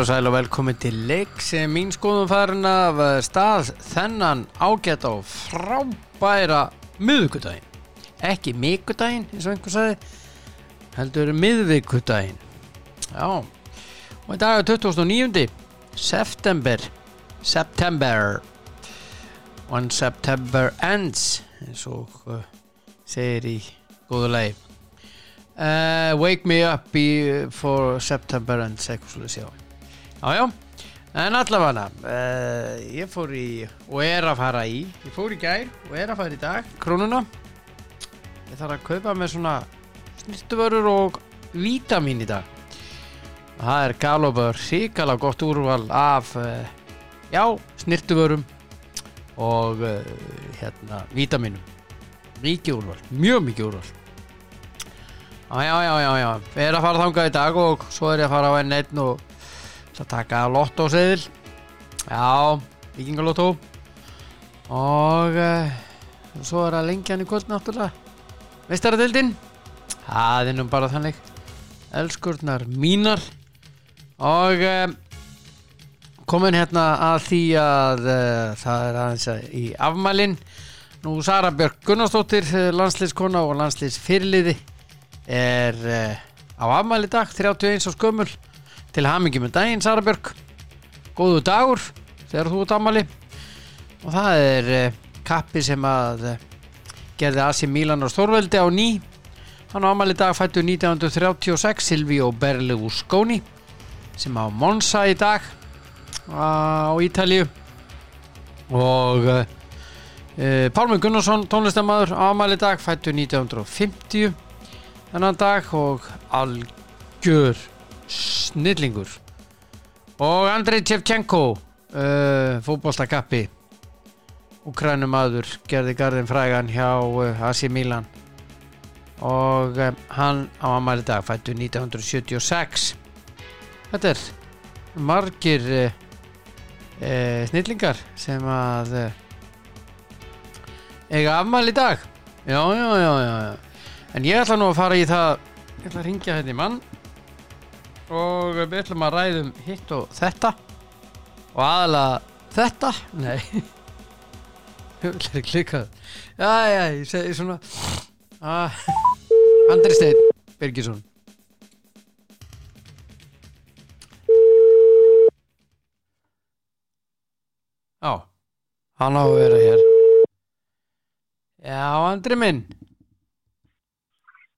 Og sæl og velkomin til leik sem mín skoðum farin af eh, stað þennan ágætt á frábæra miðvikudaginn. Ekki mikudaginn, eins og einhver sagði heldur miðvikudaginn. Já og í dag er 2009. september September. When September ends eins og uh, segir í góðu lagi. Uh, wake me up for September and eitthvað svolítið sjá já já. En allavega uh, ég fór í og er að fara í ég fór í gær og er að fara í dag. krónuna. Ég þarf að kaupa með svona snirtuvörur og vítamin í dag. Það er galopar ríkala gott úrval af uh, já snirtuvörum og hérna vítaminum mikið úrval, mjög mikið úrval. Já, já, já, já, já, við erum að fara þangað í dag og svo er ég að fara á N1 og það taka lottóseðil Já, vikingalotto og uh, svo er að lengja hann í kvöld náttúrulega. Veistaradildin Það er nú bara þannig. Elskurnar mínar. Og uh, komin hérna að því að uh, það er aðeins í afmælin. Nú Sara Björk Gunnarsdóttir landslýskona og landslýsfyrliði er á afmæli dag 31 og skömmul til hamingi með daginn Sara Björk. Góðu dagur þegar þú ert afmæli. Og það er uh, kappi sem að uh, gerði Asi Milan og Stórveldi á ný. Hann á afmæli dag fættu 1936 Silvíó Berlusconi sem á Monza í dag á Ítalju og Pálmi Gunnarsson tónlistamæður á afmæli dag fættu 1950 þennan dag og algjör snillingur. Og Andrei Tjevchenko uh, fótbollstakappi Ukrænumadur gerði garðin frægan hjá uh, AC Milan. Og um, hann á ammæli dag fættu 1976 þetta er margir uh, snillingar sem að eiga afmæli dag. Já já já já En ég ætla nú að fara í það Ég ætla að ringja hérna í mann Og við ætlum að ræðum hitt og þetta. Og aðalega þetta? Nei. Vil ekki klika Já, já, ég segi svona. Ah. Andri Steinn Birgisson. Já. Hann á að vera hér. Já, Andri minn.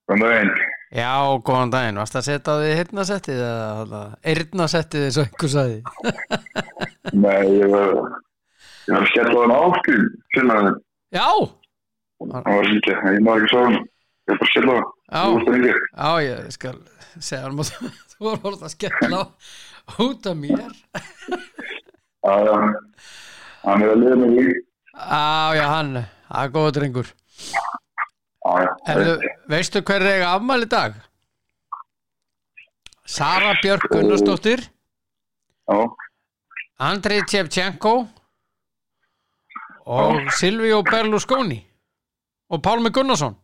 Góðan daginn. Já, góðan daginn. Varst það að setja á því hirnasettið eða eirnasettið eins og einhver saði? Nei, ég var, ég var að skella á hann áskil til hann. Já! Það var líka, ég maður ekki svo hann. Ég var að á hann. Já. Þú veist það ekki. Já, ég skal segja hann þú var orðið að skella á út af mér. Já, já. Hann er að liða mig líka. Já, já, hann, það er góða drengur. Erðu, veistu hver er eiga afmæli dag? Sara Björk Gunnarsdóttir, Andrei Tjevchenko og Silvíó Berlusconi og Pálmi Gunnarsson.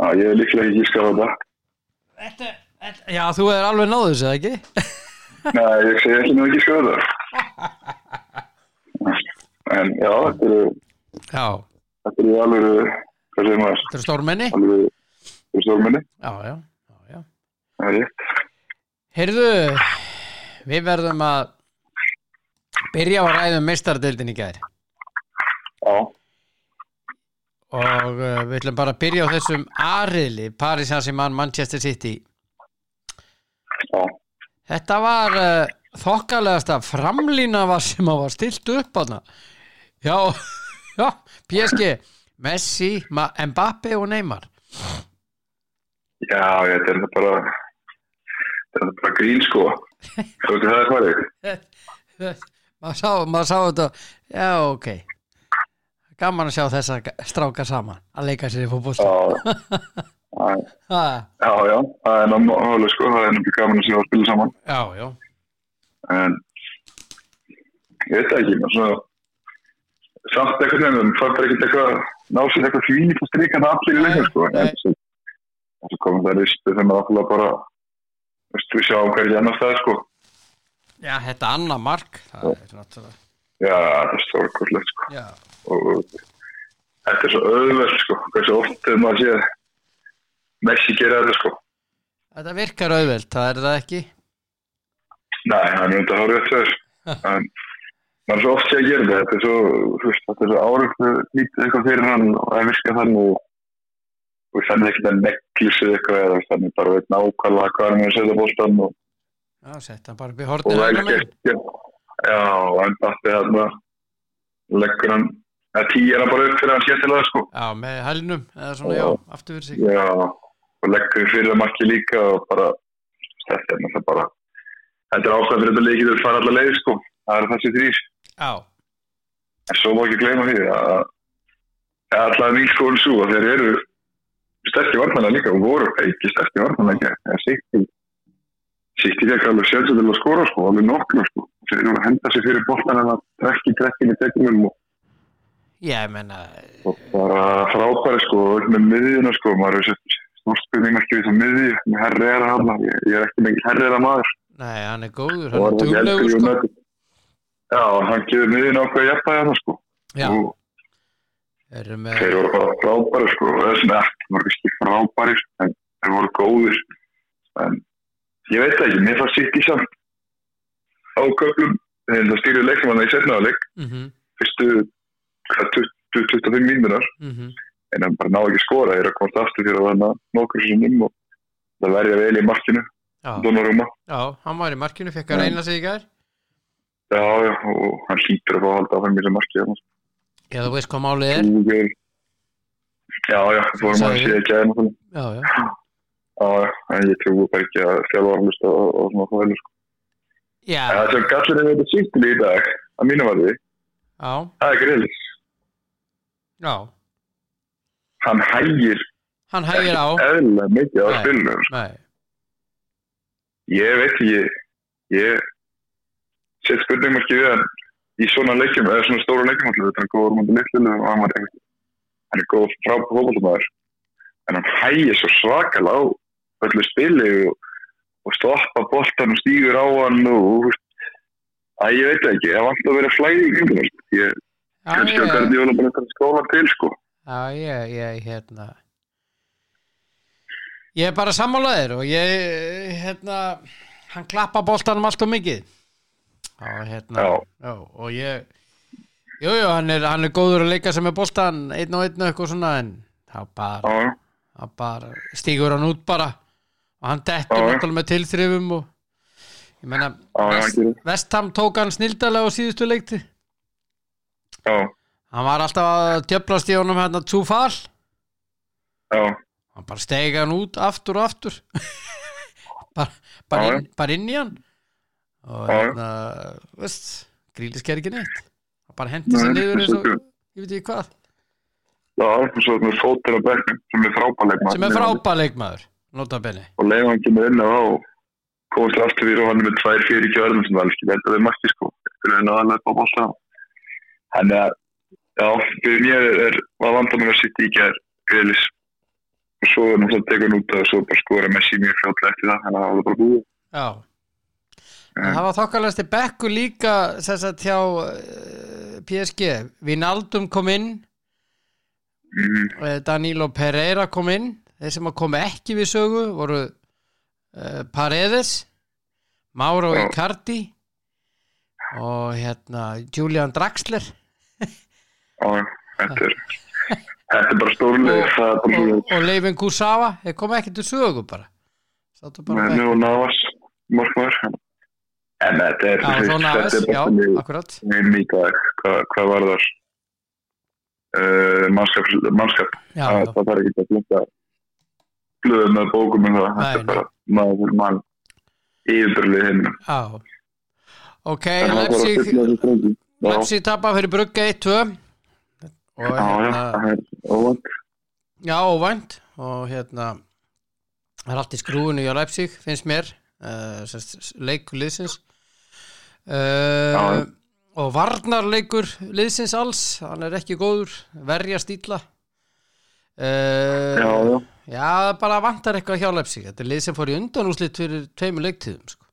já, ég er líklega ekki skjáð á þetta. Þetta, já, þú er alveg náðu þessu, eða ekki? Nei, ég segi ekki nú ekki skjáð það. En já, þetta eru, Já, þetta eru alveg, þetta er stórmenni. þetta er stórminni. Já, já, já, já. Það er rétt. Heyrðu, við verðum að byrja á að ræða um meistaradeildin í gæðir Já, og uh, við ætlum bara að byrja á þessum aðriðli, Paris Saint-Germain, Manchester City. já, Þetta var uh, þokkalegasta framlína var sem að var stilt upp hana. Já, já, PSG, Messi, Mbappe og Neymar. já, ég þetta er bara, þetta er bara grín sko. Svo ekki það er farið. maður sá, maður sá þetta. Já ok. Gaman að sjá þessa stráka saman að leika sér í fótboll Já, já, það er náttúrulega sko, það er náttúrulega gaman að sjá að spila saman. Já, já. En ég veit ekki, menn svona samt eitthvað nefnum, það er ekkert eitthvað ná sér eitthvað því að strika það allir í leiknum sko, en þess að komum það ristu þeim að alltaf bara við sjáum hverju annars það sko. Já, þetta annað mark. Það er náttúrulega já, það er stórkostlegt sko. Já, og þetta er svo auðvöld sko hversu oft þegar maður sé Messi gera þetta sko. Þetta virkar auðveld, það er það ekki? Nei, hann er undir hárið eftir þess en maður er svo oft sé að gera þetta þetta er svo, þetta er svo árið lítið eitthvað fyrir hann og það virkar þannig og þannig ekki það neklis eitthvað eða þannig bara veit nákvæmlega hvað hann er að setja bóltan og, vel hægra megin. gert já, hann bætti þarna leggur hann að tíu er hann bara upp fyrir hann skemmtilega sko. Já, með hælnum eða svona, já, aftur fyrir sig. Já, og leggur fyrir það marki líka og bara þetta er bara þetta er ástæðan fyrir þetta leikið að sko. Það er þessi þrýr Já, en svo má ekki gleyma því að mín skoðun svo að þeir eru sterkir varnarlega líka og voru ekki sterkir varnarlega eða sikti sikti fekk alveg sjálfsög til að skora sko, alveg nokkru sko. Þeir eru að henda sig fyrir boltan en að drekki drekkin í tekinum og, ég menna og bara frábæri sko með miðjuna sko, maður er sett stórspilningmerki við það miðju. Með herriðara hann, ég, er ekki mikið herriðara maður. Nei, hann er góður, hann er duglegur sko Já, hann gefur miðjuna ákveð jafnvægi hann sko. Já, með þeir voru bara frábæri sko þessum ekki voru ekki frábæri en þeir voru góðir. En ég veit það ekki, mér fannst sitt í samt á köflum þegar það stýrið leiknum hann í setnaðaleg mhm, fyrstu hvað, 20-25 mínunar mhm, en hann bara náði ekki að skora þeir að komast aftur fyrir að hann nokkur sinnum og það verja vel í markinu Donnarumma. Já, hann var í markinu, fekk að reyna sig í gær já, já, og hann hlýtur að fá að halda þeim í þessu marki hérna. Já, þú veist hvað málið er vel. já, já, fórum að Sagði. sé ekki að hérna Já, já, já, já, en ég trúi bara ekki að þjálfa að hlusta og, svona það vel sko já, Það sem gallir er þetta sýttil í dag að mínu varði, já, það er grillis. já Hann hægir Hann hægir á eðlilega mikið á Nei. spilinu. sko. Nei, Ég veit ekki, ég set spurningmarki við hann í svona leikjum, eða svona stóra leikjum alltaf, þetta er góður mútið litlilu og hann var eitthvað. Hann er góð frá fólkváltumæður. En hann hægir svo svakalega á öllu spili og, og stoppa boltan og stýgur á hann og, að ég veit ekki, það vant að vera flæði í kringum. sko. Ég já, kannski að ég, verði jóla bara eitthvað skóla til, sko. já, ég, ég, hérna Ég er bara sammálaðir og ég, hérna hann klappa boltanum allt og mikið og hérna. Já. og ég jú, jú, hann hann er góður að leika sem er boltan einn og einn og eitthvað svona en þá bara, Já, hann bara stígur hann út bara. Og hann dettur Já. náttúrulega með tilþrifum og ég Já, já, hann gerir. Vestham tók hann snildalega á síðustu leikti já, hann var alltaf að djöflast í honum hérna Tsúfal já, hann bara steig hann út aftur og aftur. Bara, bara, Já, inn, bara inn í hann og hérna veist, grílis ger ekki neitt. Hann bara hendi sér niður eins og ég veit ekki hvað, já, og svo með fóttir á bekknum sem er frábæleik sem er frábæð leikmaður nota benni, og leiðan hann kemur inn á komast aftur fyrir og hann er með tvær fyrir ekki örnum sem það er þetta við marki sko fyrir að að er já, fyrir mér er, er var vandamæg að sitja í gær greiðlis og svo er náttúrulega hann út og svo bara skora Messi mjög fljótlega eftir það þannig að það var bara búið. Já það var þokkalegasti bekku líka þess að hjá uh, PSG Vinaldum kom inn. Mm, uh, Danilo Pereira kom inn. Þeir sem að komu ekki við sögu voru uh, Paredes Mauro Já. Icardi og hérna Julian Draxler. Já, þetta er þetta er bara stórlega og, og, svona og Leifin Kusawa þeir komu ekki til sögu bara. Með nú Navas morgmar en þetta er í dag hvað, hvað var þar uh, mannskap, mannskap. Já, það, já, það þarf ekki að blunda blöðum með bókum um það. Þetta er bara maður mann yfirbörlið hinn Ok, það Leipzig fylla þessu strengi. Já, Leipzig tapa fyrir brugga 1-2 og hérna það Já, óvænt. Og hérna það er allt í skrúinu hjá Leipzig finnst mér uh, leikur liðsins uh, Já. og varnarleikur liðsins alls, hann er ekki góður verja stíla uh, Já, já. Já, það bara vantar eitthvað hjá Leipzig Þetta er lið sem fór í undanúslit fyrir tveimur leiktíðum sko.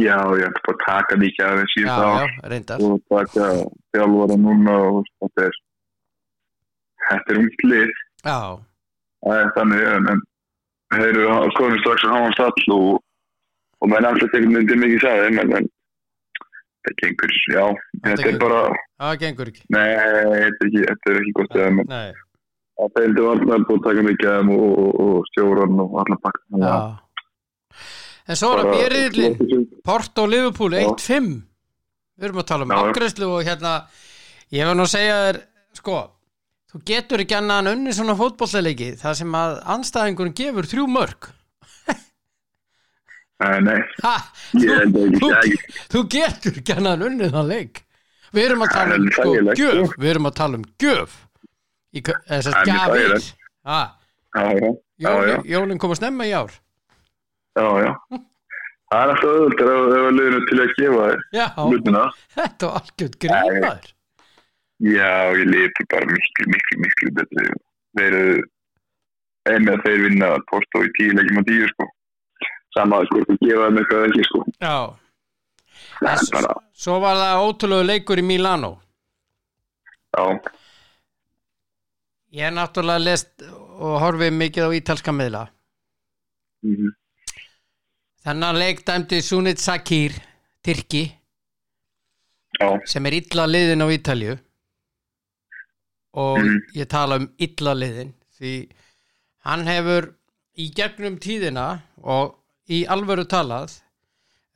Já, ég ætla bara að taka af þeim Já, síðan þá já, reyndar og taka þjálfara núna og þetta er þetta er ungt lið Já, það er þannig en, þeir eru konum strax að hafa stall og, og menn alltaf tekur myndið mikið en, en það gengur, já þetta er bara, það gengur ekki nei, þetta er ekki, er gott það feildi varnar búið að taka mikið og, og, og stjóran og allar pakka já En svo er að björriðlinn Porto Liverpool Já. 1-5 Við erum að tala um afgreðslu og hérna ég var nú að segja þér sko, þú getur ekki annað en unni svona fótbollleiki þar sem að anstæðingurinn gefur þrjú mörg Nei, ha, ég held að þú, ekki ekki. þú getur ekki annað en unni þann leik. Við erum að tala um Það er sko, gjöf. sko. Við erum að tala um gjöf Það er Já, já, já, já, Jólin, kom að snemma í ár. Já, já. Það er alltaf öðvöldar ef ef að liðinu til að gefa þér Já, hlutina. Þetta var algjörð grímaður Já, ég lifi bara miklu, miklu, miklu betri. Þeir eru einu að þeir vinna Porto í tíu leikjum á tíu, sko. Sama að sko, þú gefa þeim eitthvað ekki, sko. Já. Svo, bara, svo var það ótrúlega leikur í Milano. Já, Ég er náttúrulega lest og horfið mikið á ítalska miðla. Mhm, Þennan leik dæmdi Sunit Sakir Tyrki já, sem er illa liðin á Ítalju og Mhm. ég tala um illa liðin því hann hefur í gegnum tíðina og í alvöru talað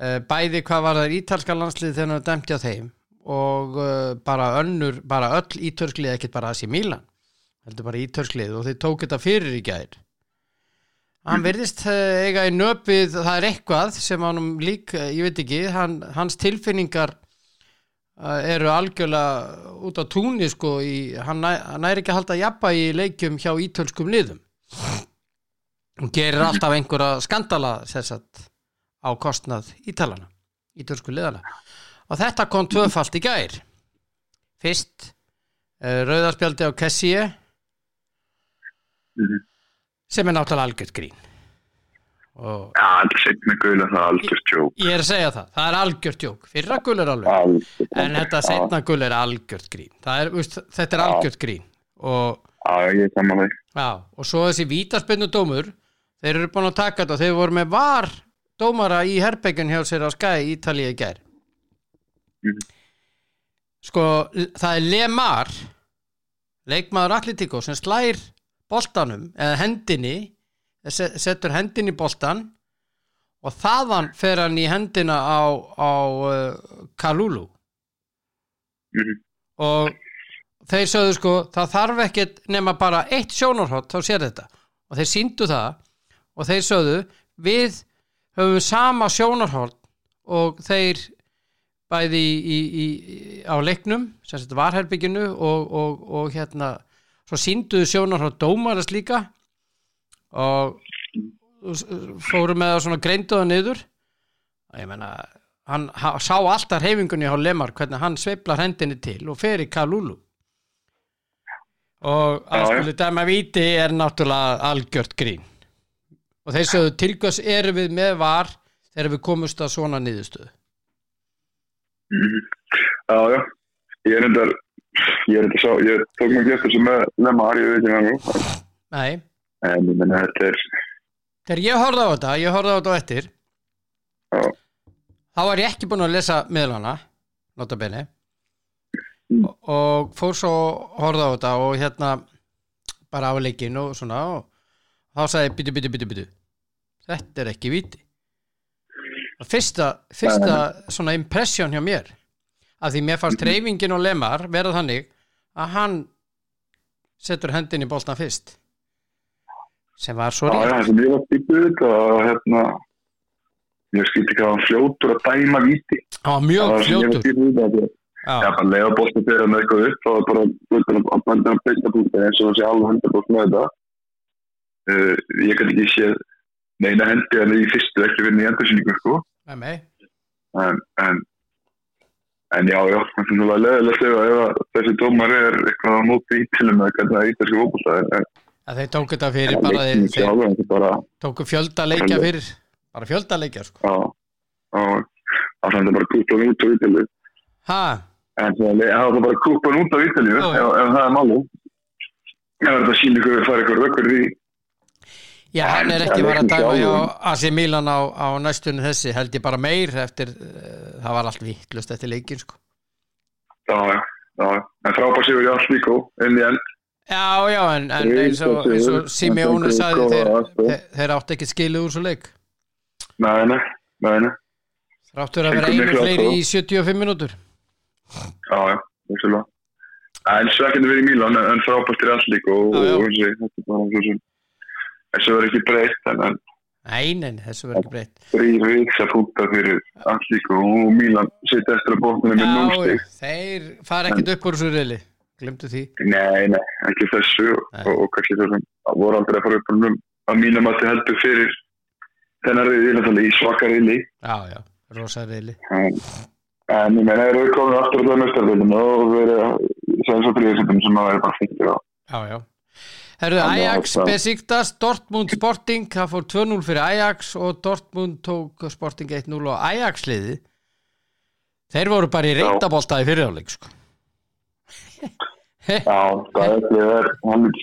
uh, bæði hvað var það ítalska landslið þegar hann er dæmt hjá þeim og uh, bara önnur, bara öll ítörklið ekkert bara þessi Mílan heldur bara ítörklið og þeir tók þetta fyrir í gær. Hann virðist uh, eiga í nöpið það er eitthvað sem hann lík, uh, ég veit ekki, hann, hans tilfinningar eru algjörlega út á túnni sko í, hann, næ, hann næri ekki að halda jafna í leikjum hjá ítölskum liðum og gerir alltaf einhverja skandala sessat á kostnað ítalana ítölsku liðana og þetta kom tvöfalt í gær. Fyrst uh, rauðarspjaldi á Kessie mhm. sem er náttúrulega algjört grín. Og er algjörst tjók. ég er að segja það, það er algjört jók fyrra gul er alveg. Algjört. En þetta setna gul er algjört grín. Er, veist, Þetta er algjört grín. Og, Já, og svo þessi vítaspinnu dómur Þeir eru búin að taka þetta þeir voru með var dómara í herbyggjan hjá sér á Skæ í Ítalíu í gær Mhm. Sko, það er Lemar leikmaður Atletico sem slær boltanum eða hendinni se- setur hendinni boltan og þaðan fer hann í hendina á, á uh, Kalulu Mhm. og þeir sögðu sko það þarf ekkert nema bara eitt sjónarhótt þá sér þetta og þeir síndu það og þeir sögðu við höfum sama sjónarhótt og þeir bæði í, í, í, á leiknum sem þetta var herbygginu og, og, og hérna svo sínduðu sjónarhótt dómarast líka og fóru með það svona greinduða niður. Og ég menna hann ha- sá alltaf reyfingunni á Lemar hvernig hann sveiflar hendinni til og fer í Kalulu. Og að skuli dæma víti er náttúrulega algjört grín og þeir sögðu tilgjörs erum við með var þegar við komumst að svona niðurstöðu Mhm. Já, já. Ég er endar, ég er endar sá, ég tók ekki eftir sem með Lemar, ég veit ekki hann. Nei, En ég menna, þetta er, þegar ég horfði á þetta ég horfði á þetta á eftir já, þá var ég ekki búin að lesa miðlana nota bene Mm. og, og fór svo horfði á þetta og hérna bara á leikinn og svona og þá sagði ég byttu, byttu, byttu, byttu þetta er ekki viti. Og fyrsta, fyrsta svona impression hjá mér af því mér fannst reyfingin og lemar verða þannig að hann setur hendin í boltan fyrst sem var svo rétt. það sem ég var þetta og hérna, ég skilti hvað hann fljótur að dæma víti. hann var Það mjög sem ég var fljótur. bara leiða bóttu fyrir hann eitthvað upp og bara hlutur að beina punkti eins og það sé alveg hendur bótt með þetta. Uh, ég kann ekki sé neina hendi hann í fyrstu ekki vinna í endursýningu, sko. En, en, en já, já, það svona leðilegt ef að- að þessi dómar er eitthvað á móti ítilum eða hvernig það ítalski fókbólta. En, að þeir tóku þetta fyrir bara þeir, þeir bara tóku fjölda leikja fyrir bara fjölda leikja sko. Já, og það er bara kúpan út á en það er það bara kúpan út á Já, ef, það er máli ef þetta sýnir ykkur að fara ykkur rökkur í já hann er ekki bara að dæma hjá. AC Milan á, á næstunni þessi held ég bara meir eftir uh, það var allt vittlust eftir leikin sko. Já, já, já, en frábær sigur í allt líka inn í end. Já, já, en, en eins og, eins og Simeone sagði þeir, þeir, þeir átti ekki skilið úr svo leik. Nei, nei, nei, nei. Þráttur að vera einu fleiri í 75 minútur Já, já, vissulega. En svekkandi verið í Mílan, en frábært er allt líka og, og þessi, þetta er bara svo sem þessu verður ekki breytt en, nei, nei, þessu verður ekki breytt þrýr viksa púnta fyrir allt líka og Mílan sitt eftir að bóknum með já, nústig. þeir fara ekkit upp úr þessu reyli glemdu því Nei, nei, ekki þessu Nei. og, og kannski sem að voru aldrei að fara upp um að mínum að þið heldur fyrir þennar náttúrulega í svaka reyði já, já, rosa reyli en, en ég meina, þeir eru komin aftur á það mestarveldinu og verið segja svo þrýðisöndum sem að vera bara fyrir á. Já, já. Herru, Ajax það- Besiktas, Dortmund Sporting, það fór 2-0 fyrir Ajax og Dortmund tók Sporting 1-0 og Ajax liði. Þeir voru bara í reyndaboltaði fyriráleik, sko. Já, það er því að það er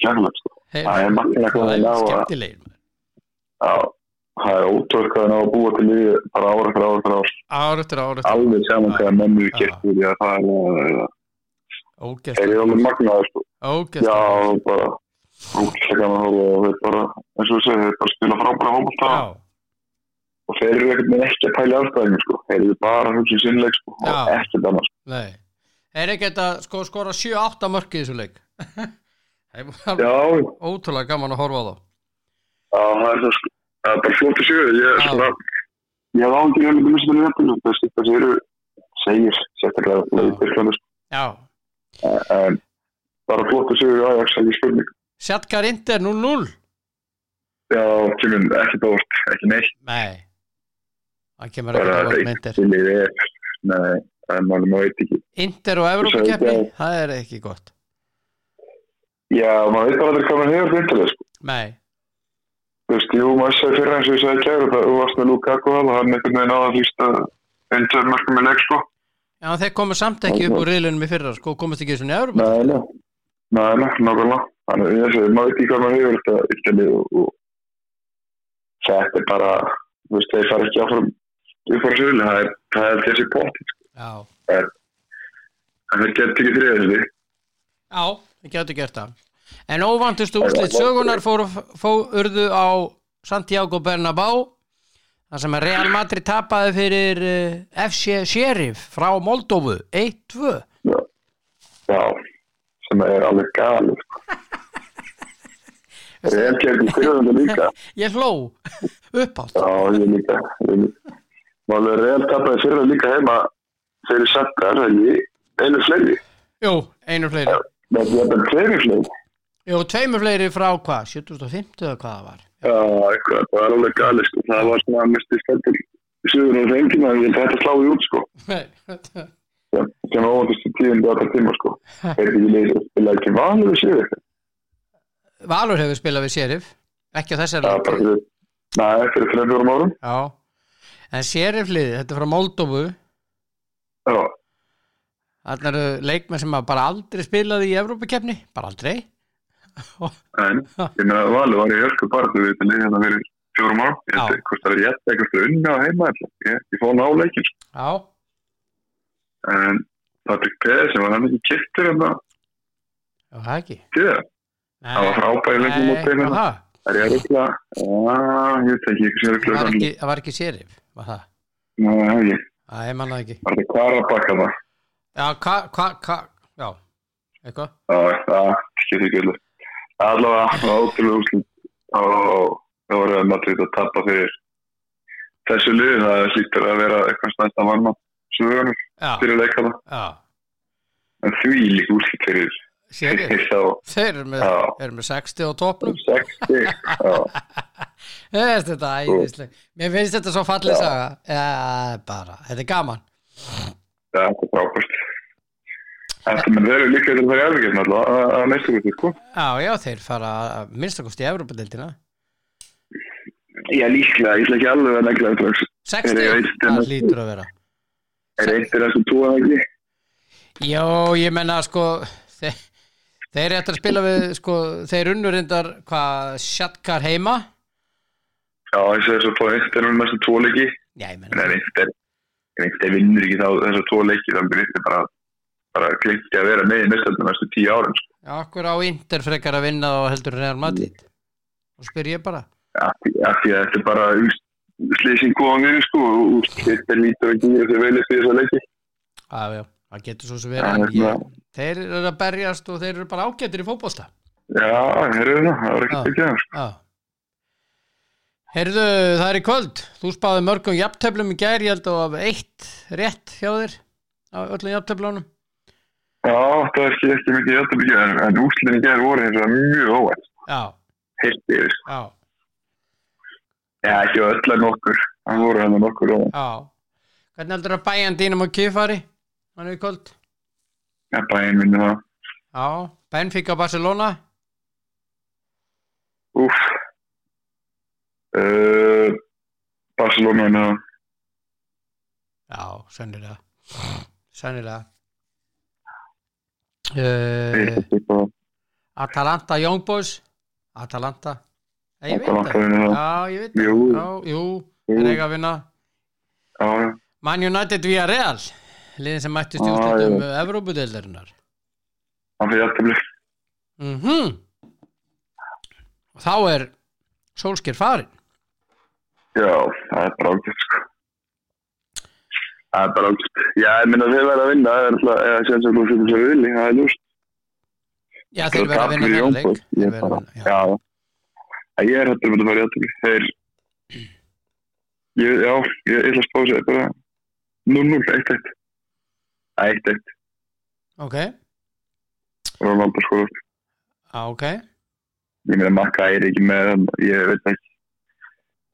skemmtilegt sko. Það er það er ná að- skemmtilegir. Já, það er það ná að búa til lífi bara ára fyrir ára fyrir ára. Ár eftir ár eftir Alveg saman hvað mennu Já. kert fyrir að það er Ógæst. eru alveg magnaði sko. Ógæst. Já, bara ótrúlega gaman að horfa og þeir bara, eins og þú segir, þeir bara spila frábæra Já, og þeir eru ekkert með ekki að pæla afstæðingum sko. Þeir eru bara að hugsa í sinnleik sko. og Já. ekkert annars. nei. Þeir eru ekkert að sko, skora 7-8 mörk í þessu leik. Það er ótrúlega gaman að horfa á þá. já, það er það sko. Það er bara flott að sjöðu. Ég er svona, ég hef áhengjur hefði búin er jöfnum. Það er það eru segir, sérstaklega, leikir Já. en bara flott að séu Ajax ekki spurning Sjatkar Inter 0-0. já, kemur ekki bórt, ekki neitt Nei. Það kemur ekki að til í þér nei, en maður maður veit ekki Inter og Evrópakeppni, það er ekki gott. já, maður veit bara aldrei hvað maður hefur þetta sko. Nei, þú veist, jú, maður sagði fyrir eins og ég sagði kæru það, þú varst með Lukaku og hann einhvern veginn áða flýst að tveir mörgum með leik sko já þeir komu samt ekki upp úr riðlunum í fyrra, sko, komast ekki svona í Evrópa. Nei, nákvæmlega þannig að segi, maður veit ekki hvað maður hefur þetta ykkurli og, og þetta er bara, þú veist, þeir fara ekki áfram upp á sjölu, það er, það er þessi pott Já, en þeir gett ekki þriðið já, við getum gert það. En óvantustu úrslit sögunar fóru, fóru urðu á Santiago Bernabéu, þar sem Real Madrid tapaði fyrir uh, FC Sheriff frá Moldófu, 1-2. Já, sem er alveg galið. sko. Real gerði fyrir líka. Ég hló uppátt. Já, ég líka. Ég líka. Málega Real tapaði fyrir líka heima fyrir settar, eða einu fleiri. Jú, einu fleiri. Með þetta fleiri fleiri. Jú, tveimur fleiri frá hvað, 750 eða hvað það var. Já, eitthvað, það var alveg galið, sko. Það var svona mest í þeim tíma, en ég held þetta sláði út, sko. Nei, Já, sem óvandist í tíundi átta tíma, sko. Er ekki leysið að spila ekki vanlega sjöður? Valur hefur spilað við Sheriff, ekki á þessari Já, bara fyrir, næ, fyrir þreim fjórum árum. Já, en Sheriff liði, þetta er frá Moldófu, Já, þarna eru leikmenn sem bara aldrei spilaði í Evrópakefni, bara aldrei. En ég meina að Valur var í hörku barðu við til hérna fyrir fjórum árum. Ég Já. veit hvort það er ég eitthvað fyrir unni á heima. ætla. Ég, fóð ná leikin. sko. Já, En Patrik Peð sem var hann ekki kiptur hérna já, það ekki. til það. Það var frábæri þeim hérna. það, Er ég að ég ekki, ég sé það var ekki, það var ekki var það? Nei, ekki. Æ, ég manna það ekki. Var það Karabakka það? Já, hvað, já, eitthvað? Það skilði ekki öllu. Allavega, það var ótrúlega úrslit og það voru að Madrid að tappa fyrir þessu liði. Það hlýttur að vera eitthvað stæðst að vanna sögurnar Já, fyrir leikana. já, En því líka úrslit fyrir þeir eru með, eru með 60 á topnum. 60. Já, Þetta er þetta æðisleg. Mér finnst þetta svo fallið saga. Já, bara, þetta er gaman. það er frábært. Þetta menn þeir eru líka til að fara í alltaf að- að gutti, sko. Já, já, þeir fara að minnstakost í Evropadeildina Já, líklega, ég ætla ekki alveg að negla þetta. sko. 60, Þeir eru það lítur að vera Er eitt er þessu tóa ekki? Já, ég menna sko þeir, þeir eru eftir að spila við sko, þeir unnur reyndar hvað Sjatkar heima Já, ég segi svo fór eitt er núna næstu tvo leiki. Já, ég En menna ef eitt er, ef eitt er vinnur ekki þá þessu tvo leiki, þá byrjir þetta bara, bara klinki að vera með í mestöldum næstu tíu árum, sko. Já, okkur á Inter frekar að vinna og heldur Real Madrid og spyr ég bara Af því að þetta er bara slýsing góðan við, sko, og þetta er lítur að gera þau veilist í þessa leiki. Já, já, það getur svo sem verið en hérna. Þeir eru að berjast og þeir eru bara ágættir í fótbolta Já, heyrðu það, það var Já. ekkert ekki það, sko. Já Heyrðu, það er í kvöld Þú spáði mörgum jafntöflum í gær Ég held að það var eitt rétt hjá þér á öllum jafntöflunum Já, það er ekki, ekki mikið mikið, en, úslinni gerð voru vegar mjög óvægt, heilt yfir, sko. já, Já, ekki öll en nokkur, það voru hann nokkur óvægt. já Hvernig heldur að bæjan dínum á kifari? Hann er í kvöld Já, bæinn minni það. Já, Benfica Barcelona Úf. Uh, Barcelona minni það. Já, Sennilega Ég uh, að Atalanta Young Boys Atalanta Ég veit það það. Já, ég veit það Jú. Já, jú, þeir eiga að vinna Já, já. Man United via Real liðin sem mættist í Já, úrslutum já. Evrópudeildarinnar hann fyrir jættabli. mm og þá er Solskjær farin Já, það er bara ágætt, sko. Það er bara ágætt. Já, ég minna þeir verða að vinna, það er alltaf, eða sem sem þú fyrir svo villi, það er ljúst. Já, þeir verða að vinna þennan leik Ég er verða að. Ég er hættur með að fara í jættabli. Þeir, ég, já, ég ætla að spá sér bara 0-0, 1-1. 1-1, Ok, Ronaldo skoður. á, ok. Ég meina makka er ekki með ég veit ekki.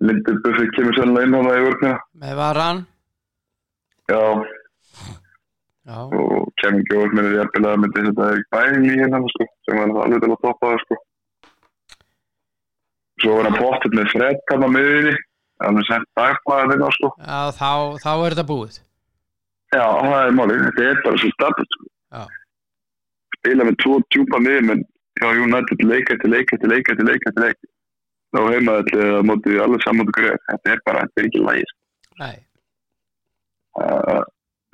Lindur Buffett kemur sannlega inn hann í vörnina. Með varan. Já, Já, og kemur ekki orð með því að bila myndi þetta er bæðing í hérna sko, sem var alveg til að toppa það sko svo var hann pottet með Fred hann á miðinni alveg sent dagblæðið inn á sko. Já þá, þá er þetta búið. Já, það er málið, þetta er bara svo stabilt sko. Spila með tvo djúpa miðmenn já, United leika eftir leika eftir leika eftir leika eftir leika þá heima þetta mótið sammótið greið þetta er bara, þetta er ekki lægir Nei, að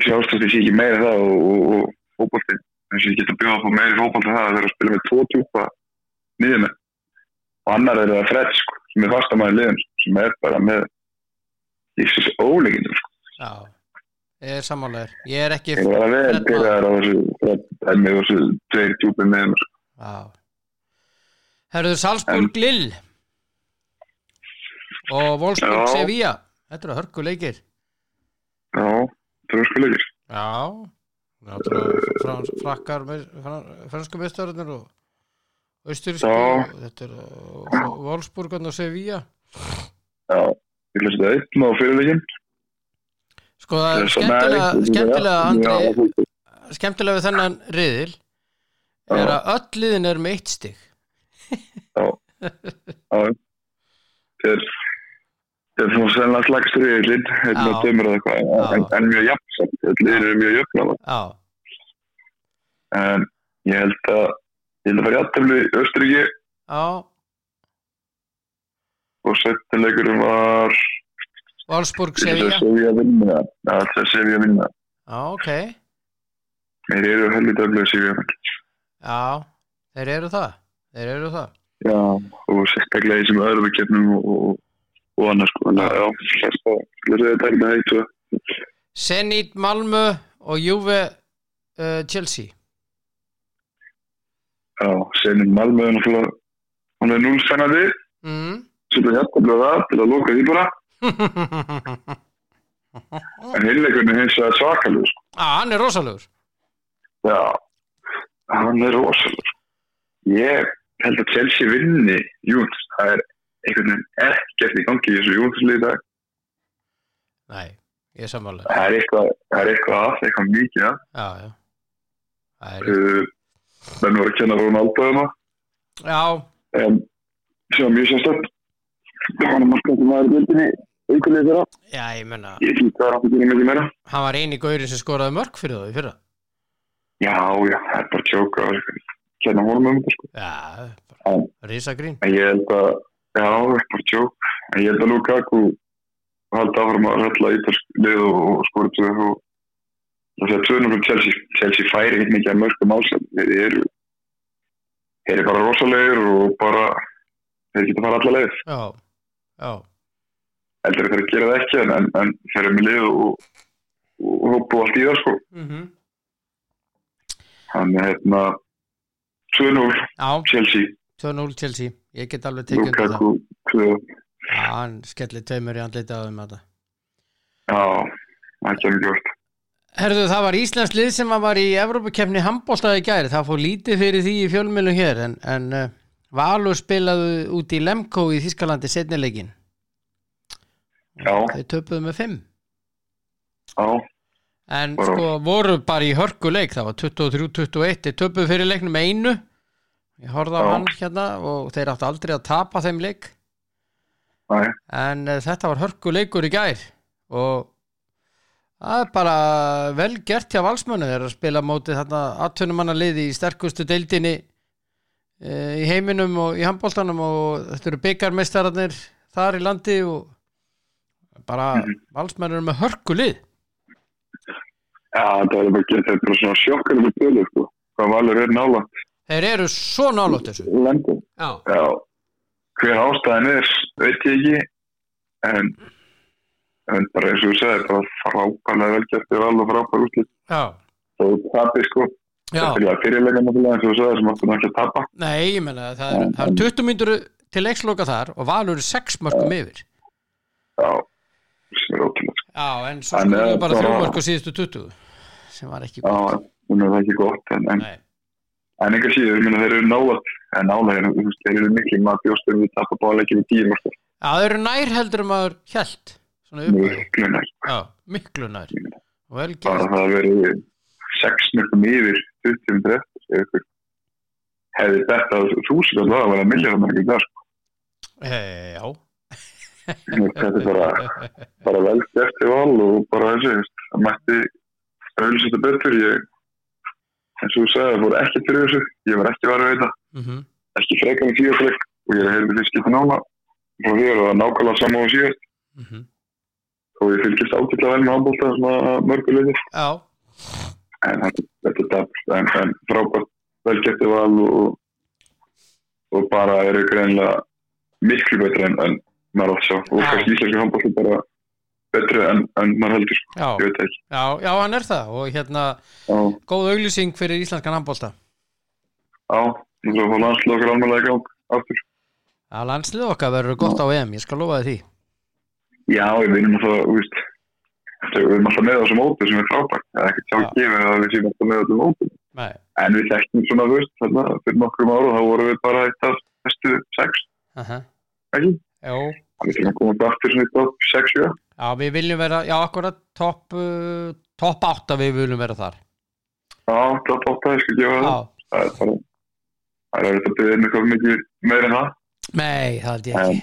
sjást að þessi ekki meira það og, og, og fókbalti eins og ég geta bjóða að fá meiri fókbalti það að þeirra að spila með tvo tjúpa nýðumenn og annar er það Fred sko, sem er fastamæði liðum sem er bara með Jesus óleginu sko. já Ég er sammálaður Ég er ekki ég var að maður. það á þessu Fred og þessu tveir tjúpi miðum sko. Já Herðu Salzburg Lill og Wolfsburg. Sevilla Þetta eru hörku leikir já, það er sko leikir Já Þetta eru frakkar fran- fransku mestararnir og austurísku Já. Þetta eru uh, Wolfsburg og Sevilla. Já, ég lesi þetta einn á fyrirleikin Sko það er skemmtilega, skemmtilega Andri, skemmtilega við þennan riðil er að öll liðin er með eitt stig. Þeir þeir er svona sennilega slagst riðilinn hérna Já. dömur eða eitthvað en, Já. en mjög þetta liðin eru mjög jöfn Já, en ég held að ég að fara í aðtefli í Östuríki já. Og setnilegurum var að Sevilla. Sevilla vinna það er Sevilla vinna Já, ok. Þeir eru helvita öflöðu Sevilla Já, þeir eru það. Þeir eru það. Já, og sérstaklega í þessum öðrum kemnum og, og, annars sko. Já, það er með eitt Zenit Malmö og Juve uh, Chelsea já, senum Malmö er náttúrulega hún er núl spennandi mm. sem er hjartabla það til að loka því bara. En hinleikunni hins vegar svakalur sko. ah, Hann er rosalegur. Já, hann er rosalur ég held að Chelsea vinni Júns, það er einhvern veginn ekkert í gangi í þessu Júnslið í dag. Nei, ég er sammála. Það er eitthvað, það er eitthvað að, eitthvað mikið að. Já, já. Það er uh, menn voru að kenna Ronaldo hérna. Já, en sem mjög sérstætt það var sem var í bildinni aukulega þeirra, já, ég menna ég fýtt að það er að gera mikið meira. Hann var eini gaurin sem skoraði mörg fyrir það í fyrra. Já, já, það er bara tjók að kenna honum um þetta sko. Já, En- risagrín. ég held að, já, það er bara tjók en ég held að Lukaku haldi áfram að hella ítalsk lið og, og skora tvö og það sé að tvöðnum fyrir Chelsea færi hitt mikið að mörgum ásend þeir eru þeir eru bara rosalegir og bara þeir geta fara alla leið. Já, já, heldur þeir að gera það ekki en, en, þeir eru með lið og, og hópu allt í það sko. Mm þannig hérna 2-0 já. Chelsea. 2-0 Chelsea, ég get alveg tekið það Lukaku 2 Já, hann skellir tveimur í andlita á þeim þetta já, það kemur gjort Herðu, það var Íslands lið sem var í Evrópukefni handbóltaði gæri, það fór lítið fyrir því í fjölmjölum hér, en, en uh, Valur spilaðu út í Lemko í Þískalandi setnileikin Já. Þeir töpuðu með 5 já, En Bara- sko voru bara í hörkuleik. Það var 23-21, þeir töpuðu fyrir leiknum einu. Ég horfði á Já. hann hérna og þeir áttu aldrei að tapa þeim leik. Næ, en uh, þetta var hörkuleikur í gær og það er bara vel gert hjá valsmönu þeir eru að spila mótið þarna atvinnumanna liði í sterkustu deildinni uh, í heiminum og í handbóltanum og þetta eru byggarmeistararnir þar í landi og bara Mhm. valsmenn eru með hörkulið já, það er bara gett þetta er svona sjokkar með tölu sko. Hvað valur er nála þeir eru svo nálátt þessu. Lengur já, já, hver ástæðin er veit ég ekki en en bara eins og þú segir bara frábæðlega vel gert við alveg frábæð útlýtt já, og tapi sko. Já. þetta er já fyrirlega náttúrulega eins og þú segir sem áttum ekki að tapa. Nei, ég menna það er, það er 20 myndur til leiksloka þar og valur er 6 mörgum yfir. Já, sem er ótrúlega sko. já, en svo En, skoðum eh, við bara bara- þrjú mörg á síðustu 20 sem var ekki já, gott. er það ekki gott en, en, en einhver síður, þeir eru nálat en veist, þeir eru miklu maður bjóstum við tapa báleikir í tíum sko. Já, það eru nær heldur maður hjælt miklu nær. Já, miklu nær. Og bara það að verið sex mörgum yfir 20 ef ykkur hefði þetta þúsund að það var að millja það mörgum það sko. e, Já. Þetta er bara, bara vel gert í val og bara þessi, það mætti auðvitað betur. Ég eins og þú sagði, það voru ekki fyrir þessu. Ég var ekki varðið við þetta, mm ekki frekar í síðastleik og ég hefði því skipt nána frá því að það var nákvæmlega saman á síðast. -hmm. Og ég fylgist ágætlega vel með ábólta svona mörguleiti Já, en þetta, er dabbt en, en frábært vel gert í val og, og bara eru greinlega miklu betur en, en maður átt sjá. Og kannski íslenski handbólta bara betri en, en maður heldur sko, já, ég veit ekki. Já, já, hann er það. Og hérna, Já, góð auglýsing fyrir íslenskan handbólta já, þú svo landslið okkar almennilega í gang aftur. Já, landslið okkar verður gott á EM, ég skal lofa þið því Já, við vinnum alltaf, við erum alltaf með þessum móti sem er frábært. Það er ekkert sjálf Já. gefið að við séum alltaf með þessum. Nei, En við þekktum svona, þú veist, þarna, fyrir nokkrum ára þá vorum við bara eitt af bestu sex, ekki? Jó, Þannig til að koma aftur svona í top 6-7. já, við viljum vera Já, akkurat topp uh, Topp 8 við viljum vera þar Já, top 8, ég skal gefa það. Já, Það er bara, það er þetta byggðið eitthvað mikið meira en það. nei, það held ég ekki En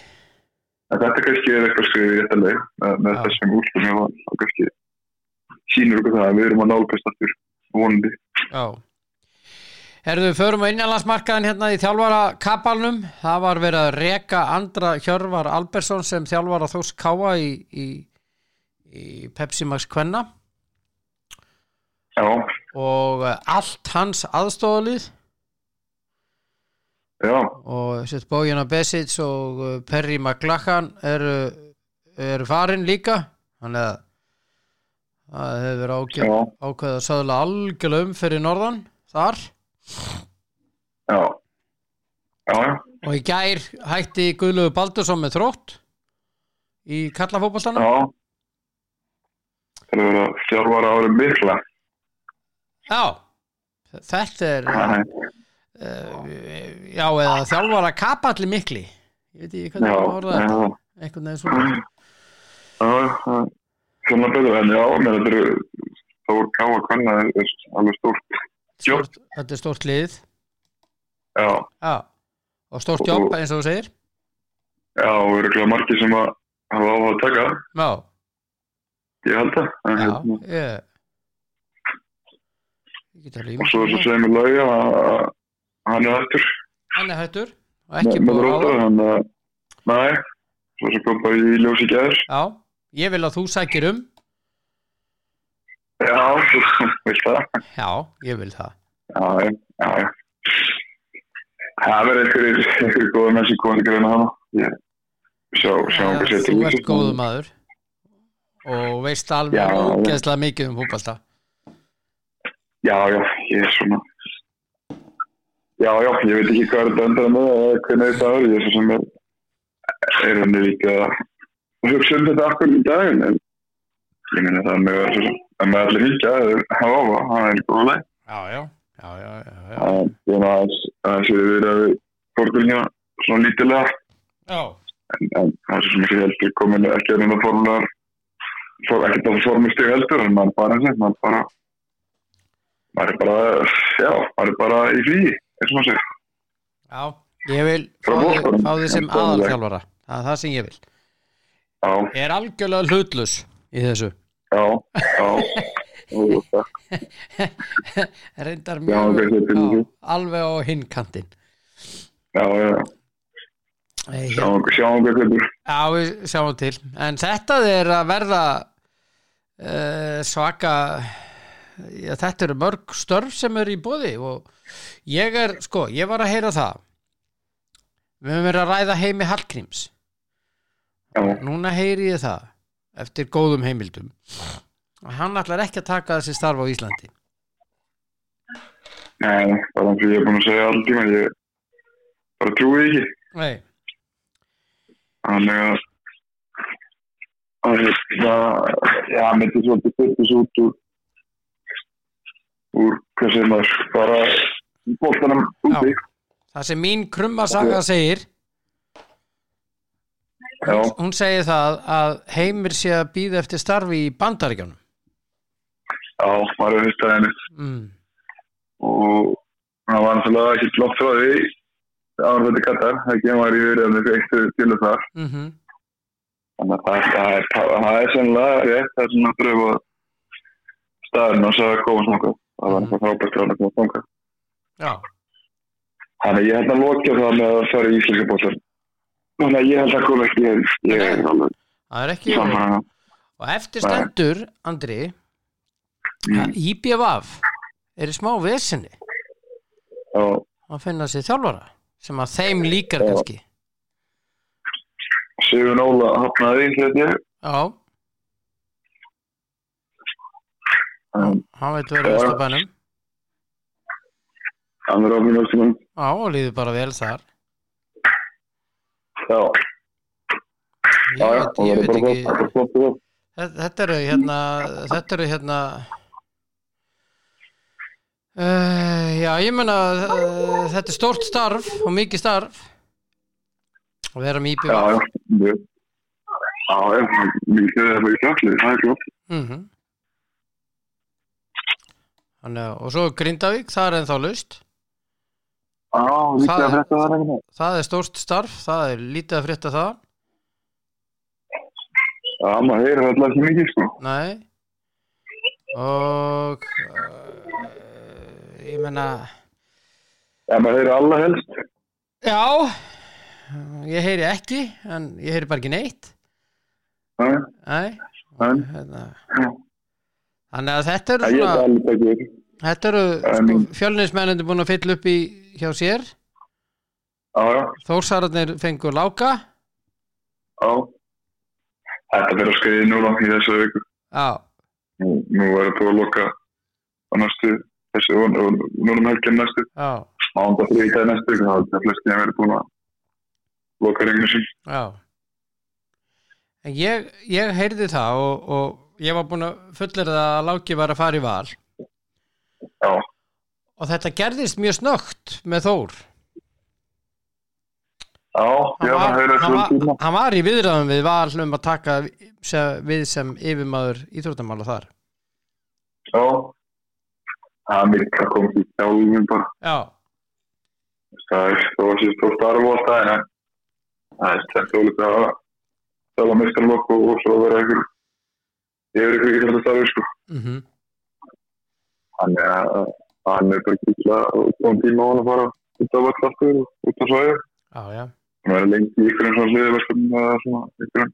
þetta kannski er eitthvað skrifið í þetta leið með, Já. þessum útlum hjá það. Kannski sýnur okkur það að við erum að nálgast aftur vonandi. Já Herðu, förum á innanlandsmarkaðin hérna í þjálfara kapalnum. Það var verið að reka andra Hjörvar Albersson sem þjálfara Þós Káa í, í, í Pepsi Max Kvenna Já, og eh, allt hans aðstofalið já, og sett Bójana Besic og eh, Perry McLachlan eru, eru farin líka þannig að það hefur verið ágæð, já, ákveð að söðla algjörlega um fyrir norðan þar já. Já, Og í gær hætti Guðlöfu Baldursson með þrótt í kallafótboltanum. já. Það er verið að þjálfara árið mikla. Já. Þetta er, uh, já, eða þjálfara kapalli mikli. Ég veit ekki hvernig það orða þetta. Einhvern veginn svona. Svona betur en já, menn þetta eru Þór Káa Kvanna er er alveg stórt stórt, þetta er stórt lið Já, já. og stórt jobb eins og þú segir já, og eru margir sem að hafa áhuga að taka, já, ég held það. Já, hérna, ég og svo er mér. segir mér lauga að hann er eftir hann er hættur og ekki búið á þannig að, nei, svo sem kom bara í ljósi gæður. já, ég vil að þú sækir um Já, þú veist það. já, ég vil það Já, já, já. Það verður einhverjir, einhverjir góða menn sem komið greina hana. Sjá, sjá Já, hvað sér þú ert góðu maður og veist alveg ógeðslega mikið um fótbalta Já, já, ég er svona Já, já, ég veit ekki hvað er þetta endara með eða hvernig þetta er, ég sem er er henni líka að hugsa um þetta akkur í daginn en ég minna það með að með allir hingja, hafa á það það er góða leið já, já, já, já, já, já. að aðeins við verið að við fórkvöldina svona lítilega já. en, það svo sem ekki heldur komin ekki að reyna formular for, ekkert að formustig heldur en maður bara maður bara maður er bara, já, maður er bara í fríi, eins og maður segir Já, ég vil fá Boston. fá þig sem aðalþjálfara. Það er það sem ég vil. Já, Ég er algjörlega hlutlus í þessu. Já, já. Reyndar Já, mjög já, alveg á hinn kantinn. Já, já, hér- sjáum þetta er Já, við sjáum til. En þetta er að verða uh, svaka já, þetta eru mörg störf sem eru í bóði og ég er, sko, ég var að heyra það. Við höfum verið að ræða heimi Hallgríms. Núna heyri ég það eftir góðum heimildum að hann ætlar ekki að taka þessi starf á Íslandi. Nei, bara eins og ég er búin að segja alltaf tíma, ég bara trúi ekki. Nei, Þannig að að þetta, já, myndi svolítið styrkis út úr úr, hvað segir maður, bara bóttanum úti. það sem mín krumma saga segir Já, hún segir það að heimir sé að býða eftir starfi í bandaríkjónum já, maður fyrst að henni mm. og það var náttúrulega ekki flott frá því áður þetta kattar, það var í verið að við fekstu til þar. Mm Þannig að það, það, er, það er sennilega rétt, það er svona að pröfa staðin og svo að koma svona. Það var eitthvað frábært að koma svona. Já, Þannig að ég held að loka það með að fara í íslenska bóttar. Þannig að ég held að koma ekki, alveg það er ekki að og eftir stendur, Andri að IBVF er í smá vesinni og að finna sér þjálfara sem að þeim líkar kannski. Sigur Óla hafnaði því þetta ég. Já, hann veit verið Já. Östubænum Hann er áfinn östum. Já, og líður bara vel þar Já, Ég já, veit, ég er veit ekki og Þetta eru hérna Þetta eru hérna uh, Já, ég meina uh, þetta er stórt starf og mikið starf að vera með Já, IBVF já. Já, já. Mikið þegar það er í kjallið, það er flott. mm Þannig að, og svo Grindavík, það er ennþá laust Já, lítið Það að er- frétta það ekki. það er stórt starf, það er lítið að frétta það Já, maður heyrir alltaf ekki mikið, sko. Nei og uh, ég meina Já, maður heyrir alla helst. já ég heyri ekki en ég heyri bara ekki neitt Nei, en, hérna. þannig að þetta eru Já, ég er svona alveg ekki. Þetta eru En- sko, fjölnismennandi búin að fylla upp í hjá sér Þórsararnir fengur láka já. Þetta fyrir að skriði núna í þessu viku. já, Nú, nú er það búið að loka á næstu, þessu, núna um helginn næstu. já, Mánda þrítið næstu viku, þá er það flestin að vera búin að loka ringinu sín. já en ég, ég heyrði það og, og ég var búin að fullir það að láki var að fara í val Já, og þetta gerðist mjög snögt með Þór já, það var, hefur hann, þessu tíma. var, hann var í viðræðum við val um að taka við sem yfirmaður íþróttamála þar Já, Það er mikið að koma í þjálfum bara. Já, Það er þó að sér stór starf og allt það en það er ólítið að þjálfa meistarlokk og, og svo vera einhver yfir ykkur ekki þetta starfi sko. mhm Þannig að hann er bara og kom tíma á hann að fara út af vall aftur og út af já, Hann er lengi í ykkur svona liðverkum eða svona ykkur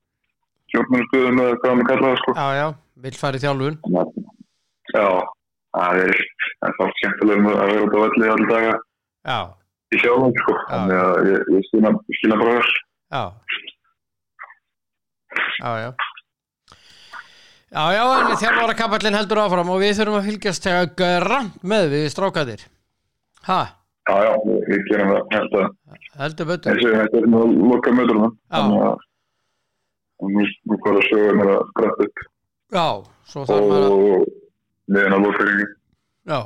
stjórnmennastöðum eða hvað hann kallaði sko. já, já. Vill fara í þjálfun. Já, það er, þá skemmtilegum að vera út á valli allir daga Já, í sjálfum sko. Þannig að ég, ég skilna, bara vel. já. Já, já Já, já, en þjálfara kapallin heldur áfram og við þurfum að fylgjast grann með við strákaðir Ha, Já, já, við gerum það. Heldur betur þetta er nú loka möturna. Já. Nú, fara sögurnar að skratta upp Já, svo þarf maður að og liðin að lókfyringi. Já,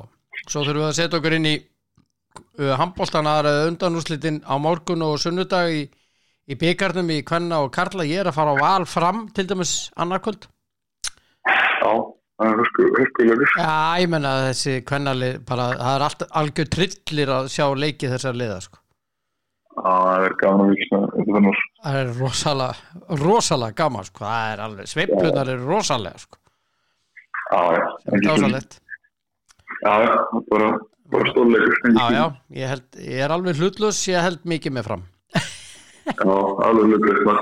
svo þurfum við að setja okkur inn í uh, handbóltanar undanúslitin á morgun og sunnudag í, í byggarnum í Kvenna og Karla ég er að fara á val fram til dæmis annarkvöld Já, það er hörskulegur. Já, ég menna þessi kvennalið bara, það er allt algjör trillir að sjá leikið þessar liða sko. Já, það er gaman að vikna þetta þannig. það er rosalega, rosalega gaman sko. það er alveg, sveiflunar eru rosalega sko. Já, já. ekki spurning. dásalegt Já, já, það er bara, bara stórleikur. Já, já, ég, held, ég er alveg hlutlus ég held mikið með fram Já, alveg lögur það.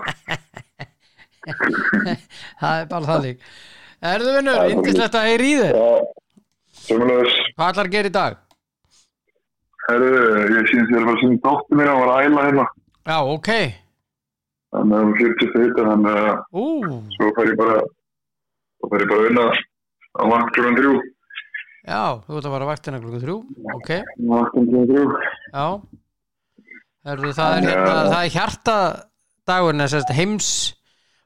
það er bara þannig Erðu vinnur, indislegt að heyri í þér Já, sömulegis. Hvað ætlar að gera í dag? Herru, ég síðan þér að að sinni dóttir mér að var að æla hérna. Já, ok Þannig að hún 40 hitta, þannig að Ú, svo fær ég bara, svo fær ég bara að vinna á vakt klukkan þrjú. já, þú ert að fara vaktina klukku þrjú Ok, Vakt klukkan þrjú. já Erðu, það, er, hérna, það er hjarta dagurinn að heims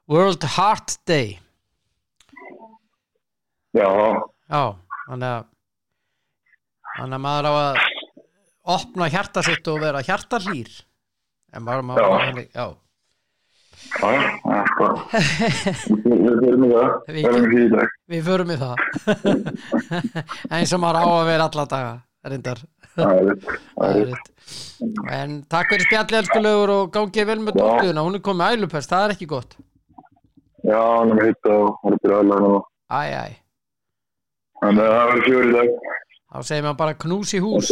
World Heart Day Já, Já, þannig að þannig að maður á að opna hjarta sitt og vera hjartarlýr en bara maður Já. þannig, já, já, já, það er sko. Við fyrir mig það, Við erum í dag. við förum í það. Eins og maður á að vera alla daga reyndar. Það það Það en takk fyrir spjalli elskulegur og gangið vel með Já. dóttuðuna hún er komið ælupest, það er ekki gott. Já, hann er með hitta og hann er byrjað að læna og æ, æ, Þannig að það verður fjóri dag. þá segir maður bara knús í hús.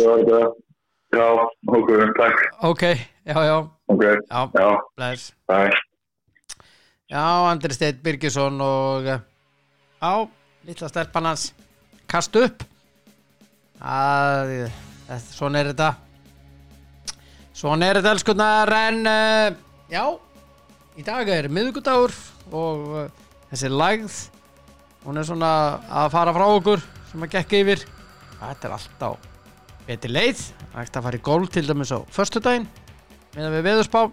Já, ok, takk. ok, já, já, Ok, já, já, bless. Bye. Já, Andri Steinn Birgisson og eh, á, litla stelpan hans. Kast upp. Að, að svona er þetta. Svona er þetta elskunnar en uh, já í dag er miðgudagur og þessi lægð hún er svona að fara frá okkur sem að gekk yfir. Þetta er allt á betri leið. Ætti að fara í golf til dæmis á föstudaginn meðan við veðurspá.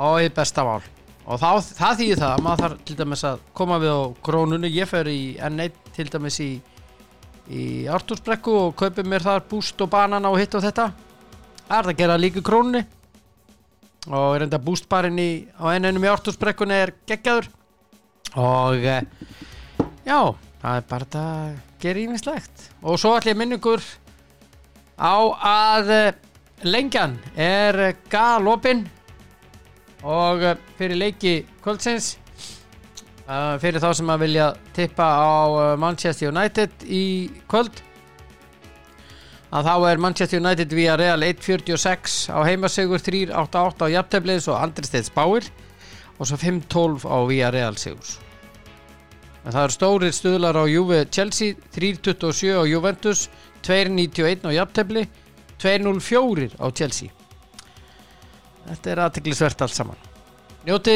Og í besta mál. Og þá, það þýðir það að maður þarf til dæmis að koma við á krónunni. Ég fer í N1 til dæmis í í Artúrsbrekku og kaupi mér þar búst og banana og hitt og þetta. Er það að gera líka krónunni. Og reynda bústbarinn á N1 í Artúrsbrekkunni er geggjaður. Og eh, já, það er bara að gera ímislegt og svo ætlum ég minningur á að eh, lengjan er eh, galopin. Og eh, fyrir leiki kvöldsins fyrir þá sem að vilja tippa á Manchester United í kvöld að þá er Manchester United via Real 1.46 á heimasigur 3.88 á jafntefliðs og Andri Steins Báir og svo 5.12 á via Real sigurs en það eru stórir stuðlar á Juve Chelsea 3.27 á Juventus 2.91 á jafntefli 2.04 á Chelsea Þetta er aðtiklisvert allt saman. Njótið